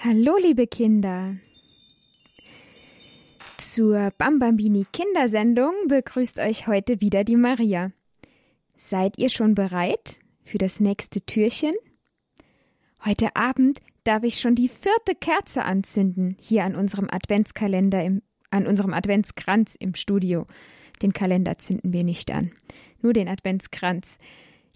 Hallo, liebe Kinder. Zur Bambambini Kindersendung begrüßt euch heute wieder die Maria. Seid ihr schon bereit für das nächste Türchen? Heute Abend darf ich schon die vierte Kerze anzünden, hier an unserem Adventskalender, im, an unserem Adventskranz im Studio. Den Kalender zünden wir nicht an, nur den Adventskranz.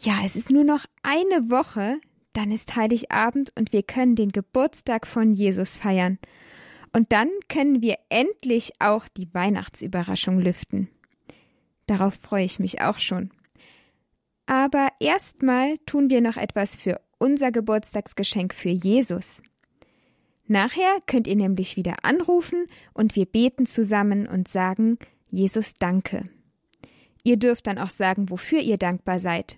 Ja, es ist nur noch eine Woche, dann ist Heiligabend und wir können den Geburtstag von Jesus feiern. Und dann können wir endlich auch die Weihnachtsüberraschung lüften. Darauf freue ich mich auch schon. Aber erstmal tun wir noch etwas für unser Geburtstagsgeschenk für Jesus. Nachher könnt ihr nämlich wieder anrufen und wir beten zusammen und sagen Jesus Danke. Ihr dürft dann auch sagen, wofür ihr dankbar seid.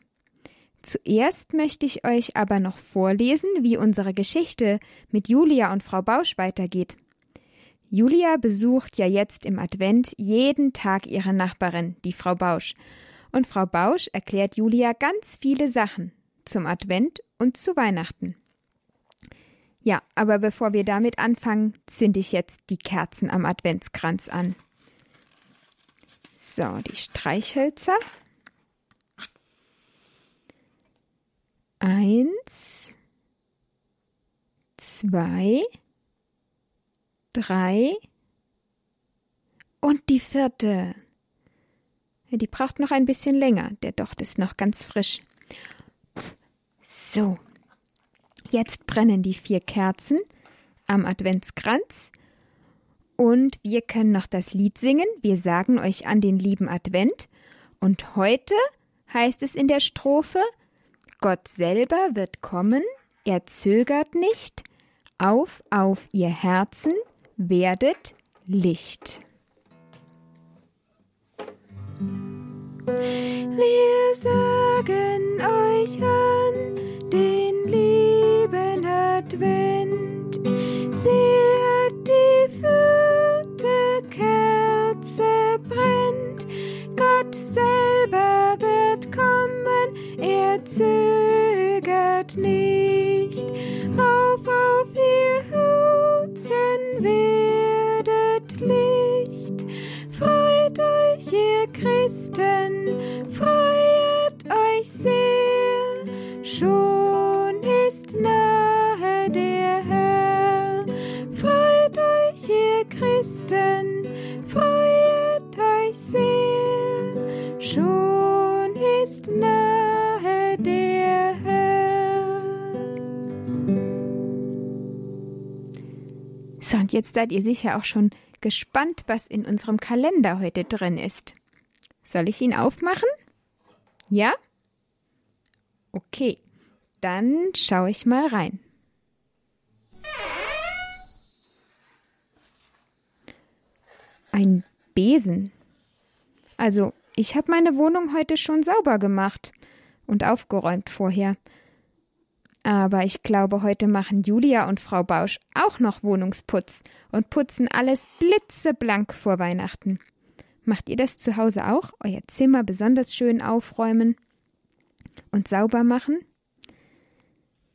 Zuerst möchte ich euch aber noch vorlesen, wie unsere Geschichte mit Julia und Frau Bausch weitergeht. Julia besucht ja jetzt im Advent jeden Tag ihre Nachbarin, die Frau Bausch. Und Frau Bausch erklärt Julia ganz viele Sachen zum Advent und zu Weihnachten. Ja, aber bevor wir damit anfangen, zünde ich jetzt die Kerzen am Adventskranz an. So, die Streichhölzer. Eins, zwei, drei und die vierte. Die braucht noch ein bisschen länger. Der Docht ist noch ganz frisch. So, jetzt brennen die vier Kerzen am Adventskranz und wir können noch das Lied singen. Wir sagen euch an den lieben Advent. Und heute heißt es in der Strophe, Gott selber wird kommen, er zögert nicht, auf, auf ihr Herzen, werdet Licht. Wir sagen euch an den lieben Advent, seht die vierte Kerze brennt, Gott selber er jetzt seid ihr sicher auch schon gespannt, was in unserem Kalender heute drin ist. Soll ich ihn aufmachen? Ja? Okay, dann schaue ich mal rein. Ein Besen. Also, ich habe meine Wohnung heute schon sauber gemacht und aufgeräumt vorher. Aber ich glaube, heute machen Julia und Frau Bausch auch noch Wohnungsputz und putzen alles blitzeblank vor Weihnachten. Macht ihr das zu Hause auch? Euer Zimmer besonders schön aufräumen und sauber machen?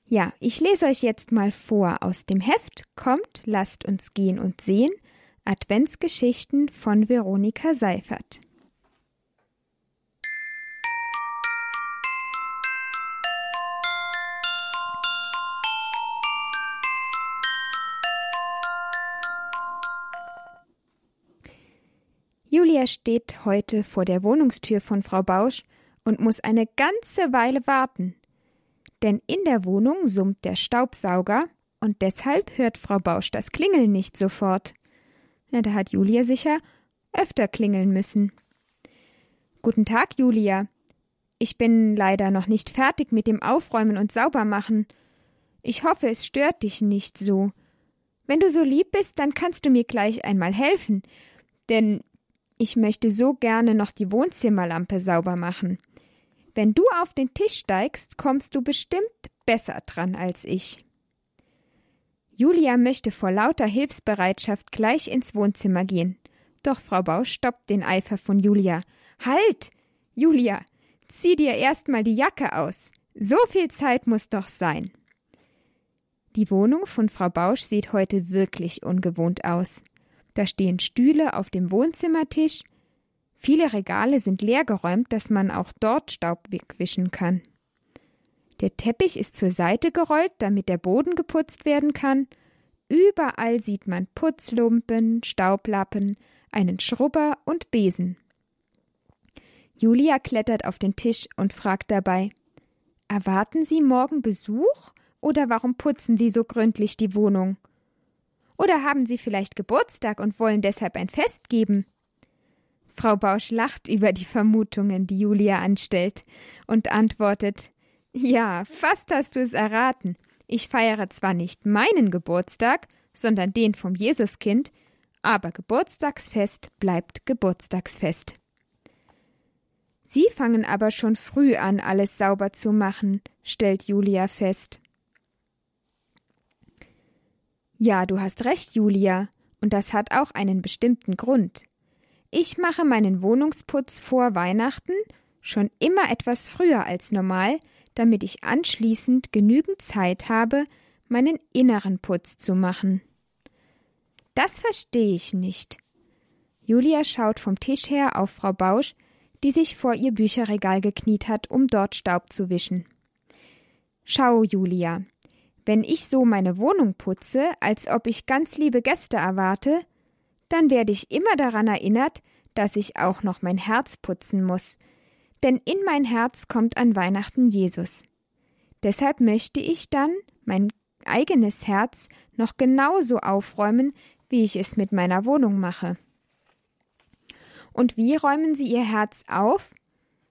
Ja, ich lese euch jetzt mal vor aus dem Heft Kommt, lasst uns gehen und sehen Adventsgeschichten von Veronika Seifert. Julia steht heute vor der Wohnungstür von Frau Bausch und muss eine ganze Weile warten. Denn in der Wohnung summt der Staubsauger und deshalb hört Frau Bausch das Klingeln nicht sofort. Na, da hat Julia sicher öfter klingeln müssen. Guten Tag, Julia. Ich bin leider noch nicht fertig mit dem Aufräumen und Saubermachen. Ich hoffe, es stört dich nicht so. Wenn du so lieb bist, dann kannst du mir gleich einmal helfen, denn ich möchte so gerne noch die Wohnzimmerlampe sauber machen. Wenn du auf den Tisch steigst, kommst du bestimmt besser dran als ich. Julia möchte vor lauter Hilfsbereitschaft gleich ins Wohnzimmer gehen. Doch Frau Bausch stoppt den Eifer von Julia. Halt! Julia, zieh dir erst mal die Jacke aus. So viel Zeit muss doch sein. Die Wohnung von Frau Bausch sieht heute wirklich ungewohnt aus. Da stehen Stühle auf dem Wohnzimmertisch, viele Regale sind leergeräumt, dass man auch dort Staub wegwischen kann. Der Teppich ist zur Seite gerollt, damit der Boden geputzt werden kann. Überall sieht man Putzlumpen, Staublappen, einen Schrubber und Besen. Julia klettert auf den Tisch und fragt dabei Erwarten Sie morgen Besuch? Oder warum putzen Sie so gründlich die Wohnung? Oder haben Sie vielleicht Geburtstag und wollen deshalb ein Fest geben? Frau Bausch lacht über die Vermutungen, die Julia anstellt, und antwortet Ja, fast hast du es erraten. Ich feiere zwar nicht meinen Geburtstag, sondern den vom Jesuskind, aber Geburtstagsfest bleibt Geburtstagsfest. Sie fangen aber schon früh an, alles sauber zu machen, stellt Julia fest. Ja, du hast recht, Julia, und das hat auch einen bestimmten Grund. Ich mache meinen Wohnungsputz vor Weihnachten schon immer etwas früher als normal, damit ich anschließend genügend Zeit habe, meinen inneren Putz zu machen. Das verstehe ich nicht. Julia schaut vom Tisch her auf Frau Bausch, die sich vor ihr Bücherregal gekniet hat, um dort Staub zu wischen. Schau, Julia, wenn ich so meine Wohnung putze, als ob ich ganz liebe Gäste erwarte, dann werde ich immer daran erinnert, dass ich auch noch mein Herz putzen muss, denn in mein Herz kommt an Weihnachten Jesus. Deshalb möchte ich dann mein eigenes Herz noch genauso aufräumen, wie ich es mit meiner Wohnung mache. Und wie räumen Sie Ihr Herz auf?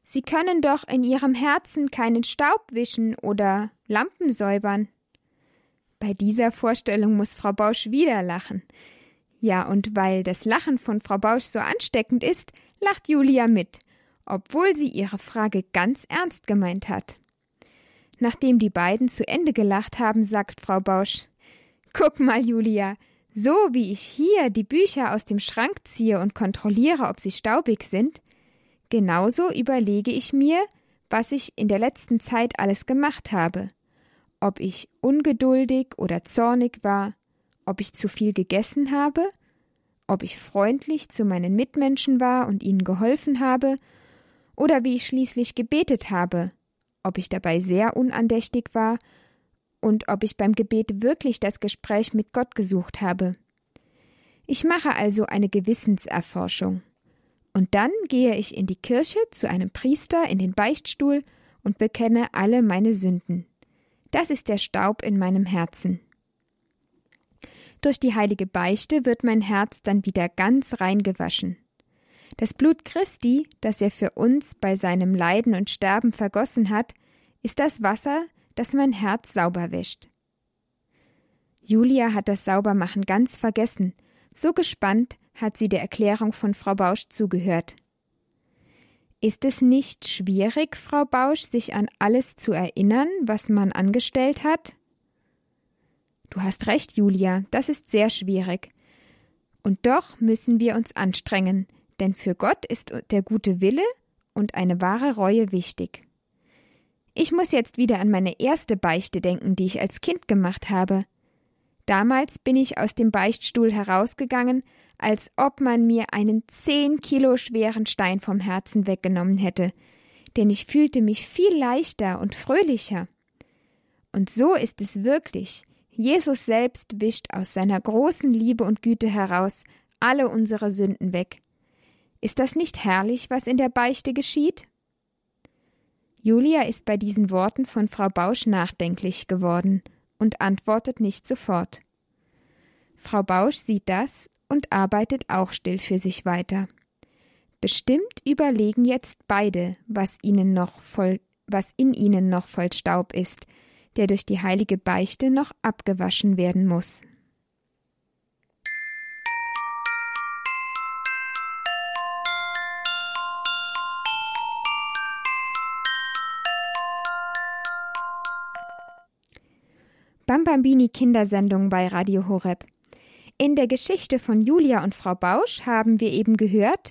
Sie können doch in Ihrem Herzen keinen Staub wischen oder Lampen säubern. Bei dieser Vorstellung muss Frau Bausch wieder lachen. Ja, und weil das Lachen von Frau Bausch so ansteckend ist, lacht Julia mit, obwohl sie ihre Frage ganz ernst gemeint hat. Nachdem die beiden zu Ende gelacht haben, sagt Frau Bausch Guck mal, Julia, so wie ich hier die Bücher aus dem Schrank ziehe und kontrolliere, ob sie staubig sind, genauso überlege ich mir, was ich in der letzten Zeit alles gemacht habe ob ich ungeduldig oder zornig war, ob ich zu viel gegessen habe, ob ich freundlich zu meinen Mitmenschen war und ihnen geholfen habe, oder wie ich schließlich gebetet habe, ob ich dabei sehr unandächtig war und ob ich beim Gebet wirklich das Gespräch mit Gott gesucht habe. Ich mache also eine Gewissenserforschung. Und dann gehe ich in die Kirche zu einem Priester in den Beichtstuhl und bekenne alle meine Sünden. Das ist der Staub in meinem Herzen. Durch die heilige Beichte wird mein Herz dann wieder ganz rein gewaschen. Das Blut Christi, das er für uns bei seinem Leiden und Sterben vergossen hat, ist das Wasser, das mein Herz sauber wäscht. Julia hat das Saubermachen ganz vergessen. So gespannt hat sie der Erklärung von Frau Bausch zugehört. Ist es nicht schwierig, Frau Bausch, sich an alles zu erinnern, was man angestellt hat? Du hast recht, Julia, das ist sehr schwierig. Und doch müssen wir uns anstrengen, denn für Gott ist der gute Wille und eine wahre Reue wichtig. Ich muss jetzt wieder an meine erste Beichte denken, die ich als Kind gemacht habe. Damals bin ich aus dem Beichtstuhl herausgegangen als ob man mir einen zehn Kilo schweren Stein vom Herzen weggenommen hätte, denn ich fühlte mich viel leichter und fröhlicher. Und so ist es wirklich. Jesus selbst wischt aus seiner großen Liebe und Güte heraus alle unsere Sünden weg. Ist das nicht herrlich, was in der Beichte geschieht? Julia ist bei diesen Worten von Frau Bausch nachdenklich geworden und antwortet nicht sofort. Frau Bausch sieht das und arbeitet auch still für sich weiter. Bestimmt überlegen jetzt beide, was ihnen noch voll, was in ihnen noch voll Staub ist, der durch die heilige Beichte noch abgewaschen werden muss. Bambambini Kindersendung bei Radio Horeb. In der Geschichte von Julia und Frau Bausch haben wir eben gehört,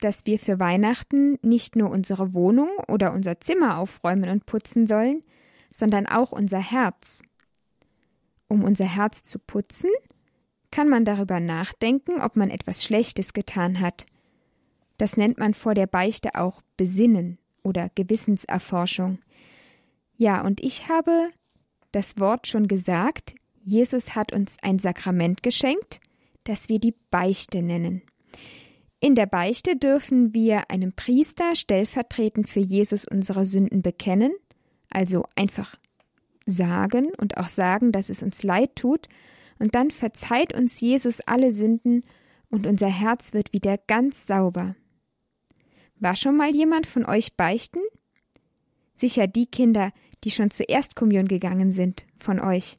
dass wir für Weihnachten nicht nur unsere Wohnung oder unser Zimmer aufräumen und putzen sollen, sondern auch unser Herz. um unser Herz zu putzen, kann man darüber nachdenken, ob man etwas Schlechtes getan hat. Das nennt man vor der Beichte auch Besinnen oder Gewissenserforschung. Ja, und ich habe das Wort schon gesagt, Jesus hat uns ein Sakrament geschenkt, das wir die Beichte nennen. In der Beichte dürfen wir einem Priester stellvertretend für Jesus unsere Sünden bekennen, also einfach sagen und auch sagen, dass es uns leid tut, und dann verzeiht uns Jesus alle Sünden und unser Herz wird wieder ganz sauber. War schon mal jemand von euch beichten? Sicher die Kinder, die schon zur Erstkommunion gegangen sind, von euch.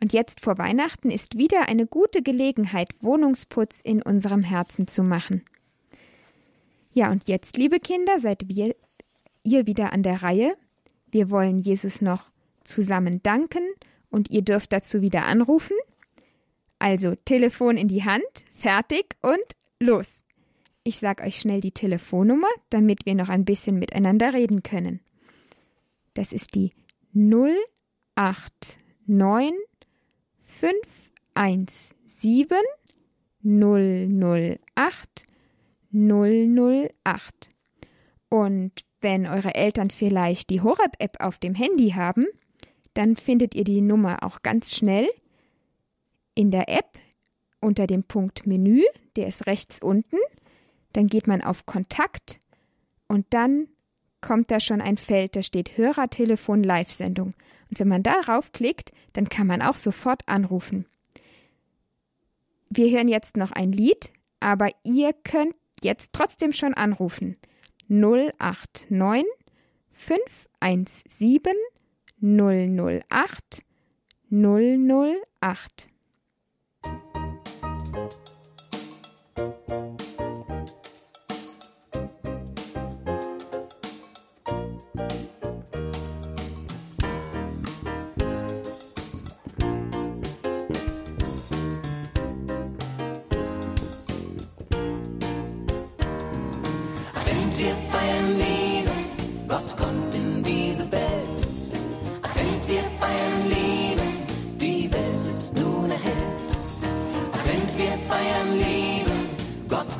Und jetzt vor Weihnachten ist wieder eine gute Gelegenheit, Wohnungsputz in unserem Herzen zu machen. Ja, und jetzt, liebe Kinder, seid wir, ihr wieder an der Reihe. Wir wollen Jesus noch zusammen danken und ihr dürft dazu wieder anrufen. Also Telefon in die Hand, fertig und los. Ich sag euch schnell die Telefonnummer, damit wir noch ein bisschen miteinander reden können. Das ist die 089 517 008 008. Und wenn eure Eltern vielleicht die Horeb-App auf dem Handy haben, dann findet ihr die Nummer auch ganz schnell in der App unter dem Punkt Menü, der ist rechts unten. Dann geht man auf Kontakt und dann kommt da schon ein Feld, da steht Hörertelefon Live-Sendung. Und wenn man darauf klickt, dann kann man auch sofort anrufen. Wir hören jetzt noch ein Lied, aber ihr könnt jetzt trotzdem schon anrufen. 089 517 008 008.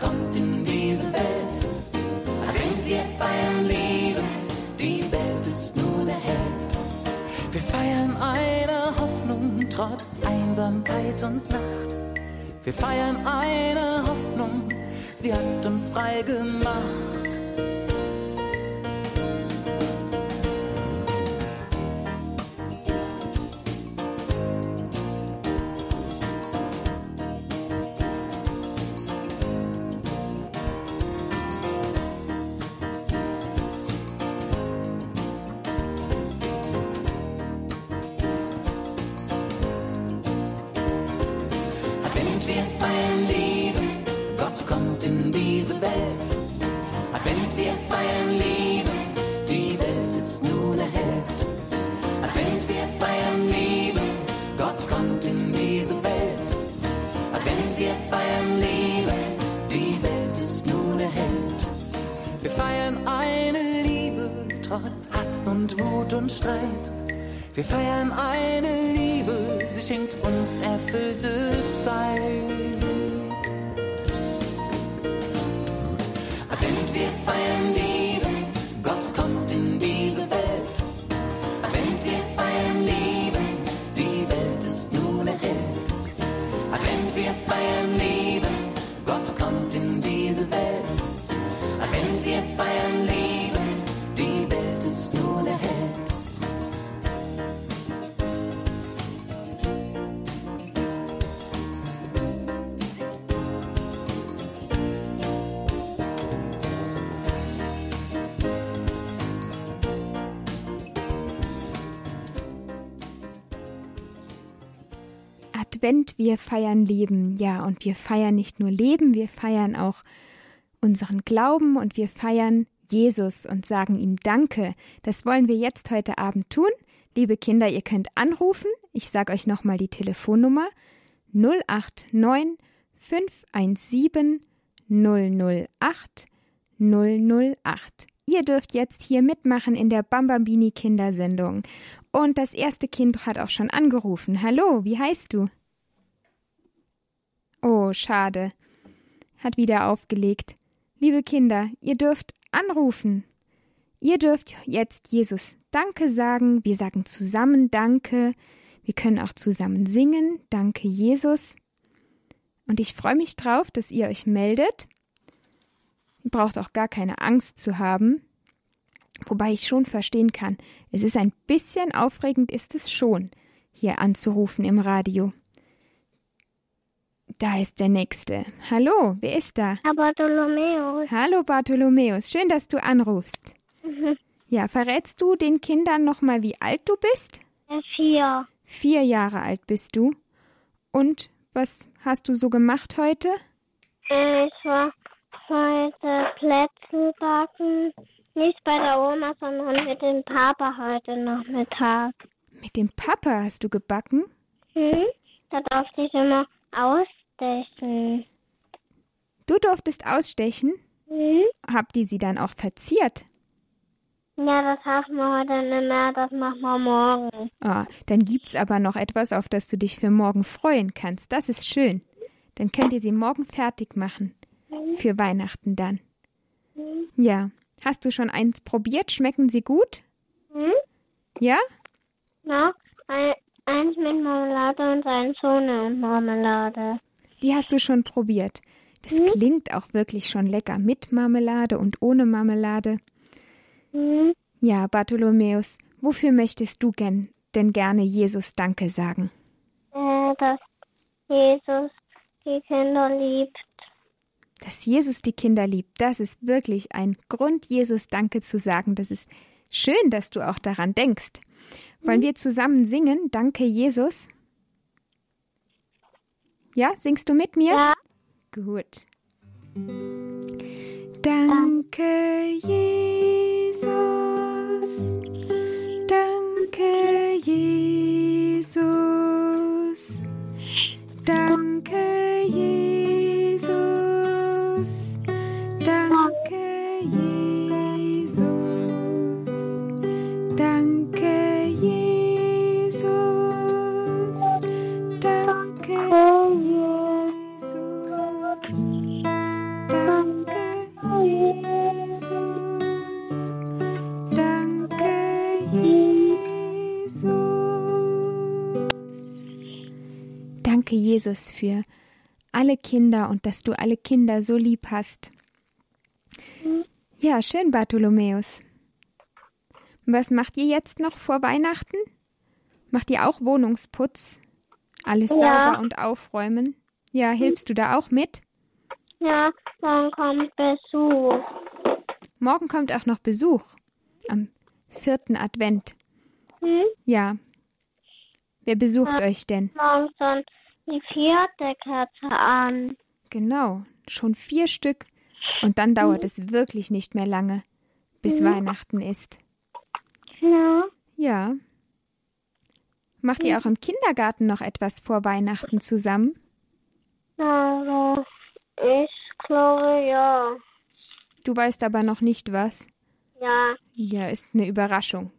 Kommt in diese Welt. Wenn wir feiern Liebe, die Welt ist nun erhellt. Wir feiern eine Hoffnung trotz Einsamkeit und Nacht. Wir feiern eine Hoffnung, sie hat uns frei gemacht. Wir feiern Leben, die Welt ist nun erhellt. Wir feiern eine Liebe, trotz Hass und Wut und Streit. Wir feiern eine Liebe, sie schenkt uns erfüllte Zeit. Advent, wir feiern Advent, wir feiern Leben. Ja, und wir feiern nicht nur Leben, wir feiern auch unseren Glauben und wir feiern Jesus und sagen ihm Danke. Das wollen wir jetzt heute Abend tun. Liebe Kinder, ihr könnt anrufen. Ich sage euch nochmal die Telefonnummer 089 517 008 008. Ihr dürft jetzt hier mitmachen in der Bambambini Kindersendung. Und das erste Kind hat auch schon angerufen. Hallo, wie heißt du? Schade. Hat wieder aufgelegt. Liebe Kinder, ihr dürft anrufen. Ihr dürft jetzt Jesus Danke sagen. Wir sagen zusammen Danke. Wir können auch zusammen singen. Danke, Jesus. Und ich freue mich drauf, dass ihr euch meldet. Ihr braucht auch gar keine Angst zu haben. Wobei ich schon verstehen kann, es ist ein bisschen aufregend, ist es schon, hier anzurufen im Radio. Da ist der Nächste. Hallo, wer ist da? Herr Bartholomäus. Hallo Bartholomäus, schön, dass du anrufst. Mhm. Ja, verrätst du den Kindern nochmal, wie alt du bist? Vier. Vier Jahre alt bist du. Und was hast du so gemacht heute? Ich war heute Plätzchen backen. Nicht bei der Oma, sondern mit dem Papa heute Nachmittag. Mit dem Papa hast du gebacken? Hm? Da durfte ich immer ausstechen. Du durftest ausstechen? Hm? Habt ihr sie dann auch verziert? Ja, das schaffen wir heute nicht mehr, das machen wir morgen. Ah, dann gibt's aber noch etwas, auf das du dich für morgen freuen kannst. Das ist schön. Dann könnt ihr sie morgen fertig machen. Für Weihnachten dann. Ja. Hast du schon eins probiert? Schmecken sie gut? Hm? Ja? Ja, ein, eins mit Marmelade und eins ohne Marmelade. Die hast du schon probiert. Das klingt auch wirklich schon lecker. Mit Marmelade und ohne Marmelade. Hm? Ja, Bartholomäus, wofür möchtest du gern, denn gerne Jesus Danke sagen? Dass Jesus die Kinder liebt. Dass Jesus die Kinder liebt, das ist wirklich ein Grund, Jesus Danke zu sagen. Das ist schön, dass du auch daran denkst. Wollen wir zusammen singen? Danke, Jesus. Ja, singst du mit mir? Ja. Gut. Danke, Jesus. Danke, Jesus. Danke, Jesus. Danke, Jesus. Danke, Jesus, für alle Kinder und dass du alle Kinder so lieb hast. Ja, schön, Bartholomäus. Was macht ihr jetzt noch vor Weihnachten? Macht ihr auch Wohnungsputz? Alles Ja. sauber und aufräumen? Ja, hilfst du da auch mit? Ja, dann kommt Besuch. Morgen kommt auch noch Besuch. Am vierten Advent. Hm? Ja. Wer besucht euch denn? Morgen dann die vierte Kerze an. Genau, schon vier Stück. Und dann dauert es wirklich nicht mehr lange, bis Weihnachten ist. Ja. Ja. Macht ihr auch im Kindergarten noch etwas vor Weihnachten zusammen? Also, ich glaube ja. Du weißt aber noch nicht was. Ja. Ja, ist eine Überraschung.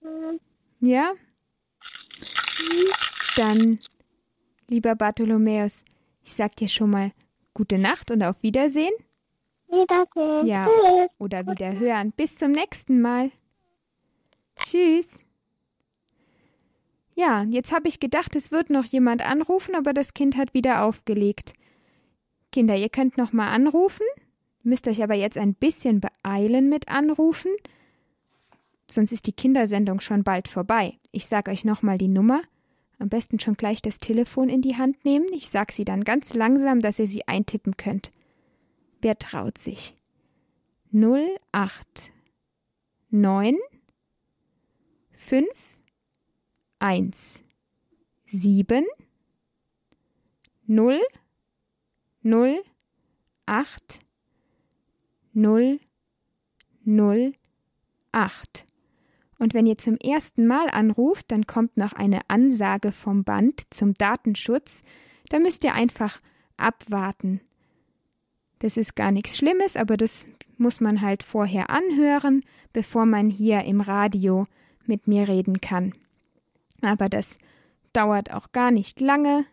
Hm. Ja? Dann, lieber Bartholomäus, ich sag dir schon mal gute Nacht und auf Wiedersehen. Wiedersehen. Ja. Tschüss. Oder wieder hören. Bis zum nächsten Mal. Tschüss. Ja, jetzt habe ich gedacht, es wird noch jemand anrufen, aber das Kind hat wieder aufgelegt. Kinder, ihr könnt noch mal anrufen, müsst euch aber jetzt ein bisschen beeilen mit anrufen, sonst ist die Kindersendung schon bald vorbei. Ich sage euch noch mal die Nummer. Am besten schon gleich das Telefon in die Hand nehmen. Ich sage sie dann ganz langsam, dass ihr sie eintippen könnt. Wer traut sich? 08 9 5 1 7 0 0 8 0 0 8. Und wenn ihr zum ersten Mal anruft, dann kommt noch eine Ansage vom Band zum Datenschutz. Da müsst ihr einfach abwarten. Das ist gar nichts Schlimmes, aber das muss man halt vorher anhören, bevor man hier im Radio mit mir reden kann. Aber das dauert auch gar nicht lange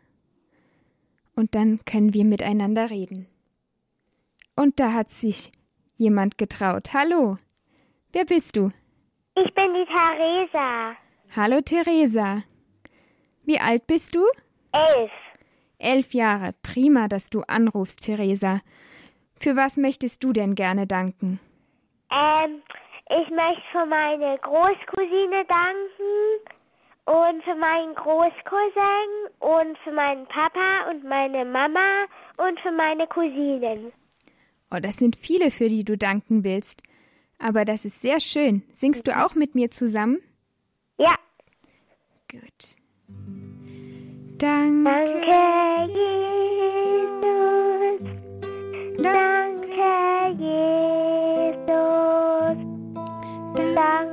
und dann können wir miteinander reden. Und da hat sich jemand getraut. Hallo, wer bist du? Ich bin die Theresa. Hallo Theresa. Wie alt bist du? Elf. Elf Jahre. Prima, dass du anrufst, Theresa. Für was möchtest du denn gerne danken? Ähm, ich möchte für meine Großcousine danken und für meinen Großcousin und für meinen Papa und meine Mama und für meine Cousinen. Oh, das sind viele, für die du danken willst. Aber das ist sehr schön. Singst du auch mit mir zusammen? Ja. Gut. Danke, Danke, Jesus. Danke, Jesus. Danke,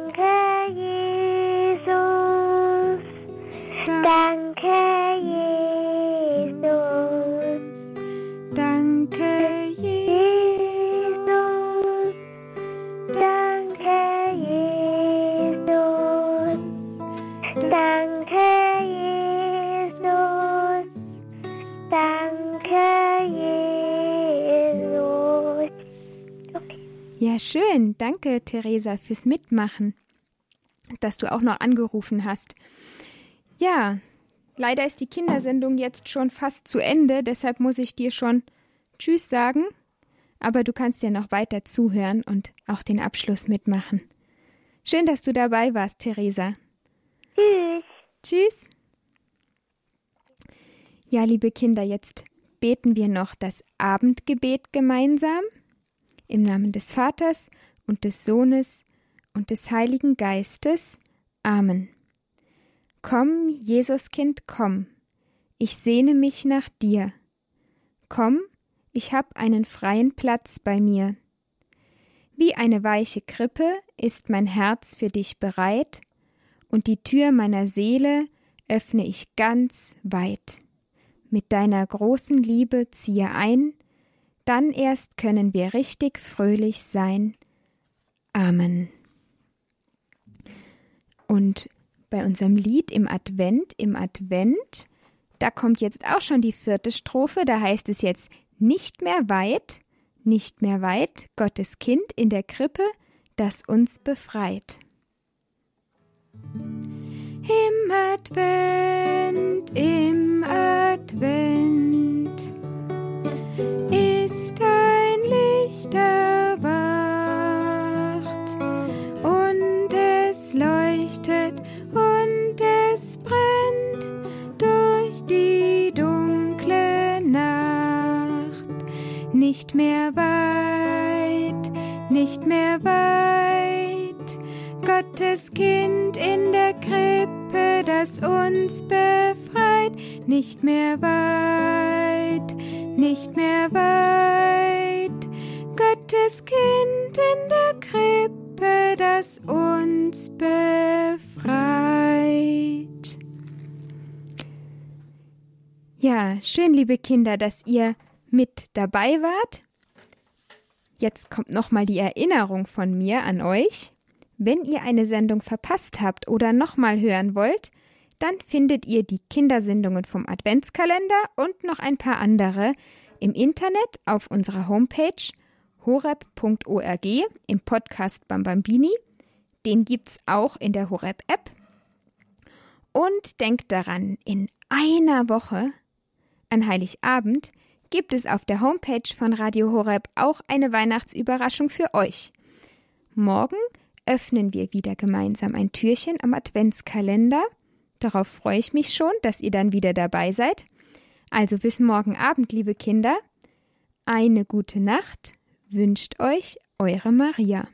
Ja, schön. Danke, Theresa, fürs Mitmachen. Dass du auch noch angerufen hast. Ja, leider ist die Kindersendung jetzt schon fast zu Ende, deshalb muss ich dir schon Tschüss sagen. Aber du kannst ja noch weiter zuhören und auch den Abschluss mitmachen. Schön, dass du dabei warst, Theresa. Tschüss. Tschüss. Ja, liebe Kinder, jetzt beten wir noch das Abendgebet gemeinsam im Namen des Vaters und des Sohnes und des Heiligen Geistes. Amen. Komm, Jesuskind, komm, ich sehne mich nach dir. Komm, ich hab einen freien Platz bei mir. Wie eine weiche Krippe ist mein Herz für dich bereit, und die Tür meiner Seele öffne ich ganz weit. Mit deiner großen Liebe ziehe ein, dann erst können wir richtig fröhlich sein. Amen. Und bei unserem Lied im Advent, im Advent, da kommt jetzt auch schon die vierte Strophe, da heißt es jetzt nicht mehr weit, nicht mehr weit, Gottes Kind in der Krippe, das uns befreit. Im Advent, im Advent schön, liebe Kinder, dass ihr mit dabei wart. Jetzt kommt nochmal die Erinnerung von mir an euch. Wenn ihr eine Sendung verpasst habt oder nochmal hören wollt, dann findet ihr die Kindersendungen vom Adventskalender und noch ein paar andere im Internet auf unserer Homepage horeb.org im Podcast Bambambini. Den gibt's auch in der Horeb-App. Und denkt daran, in einer Woche, an Heiligabend, gibt es auf der Homepage von Radio Horeb auch eine Weihnachtsüberraschung für euch. Morgen öffnen wir wieder gemeinsam ein Türchen am Adventskalender. Darauf freue ich mich schon, dass ihr dann wieder dabei seid. Also bis morgen Abend, liebe Kinder. Eine gute Nacht wünscht euch eure Maria.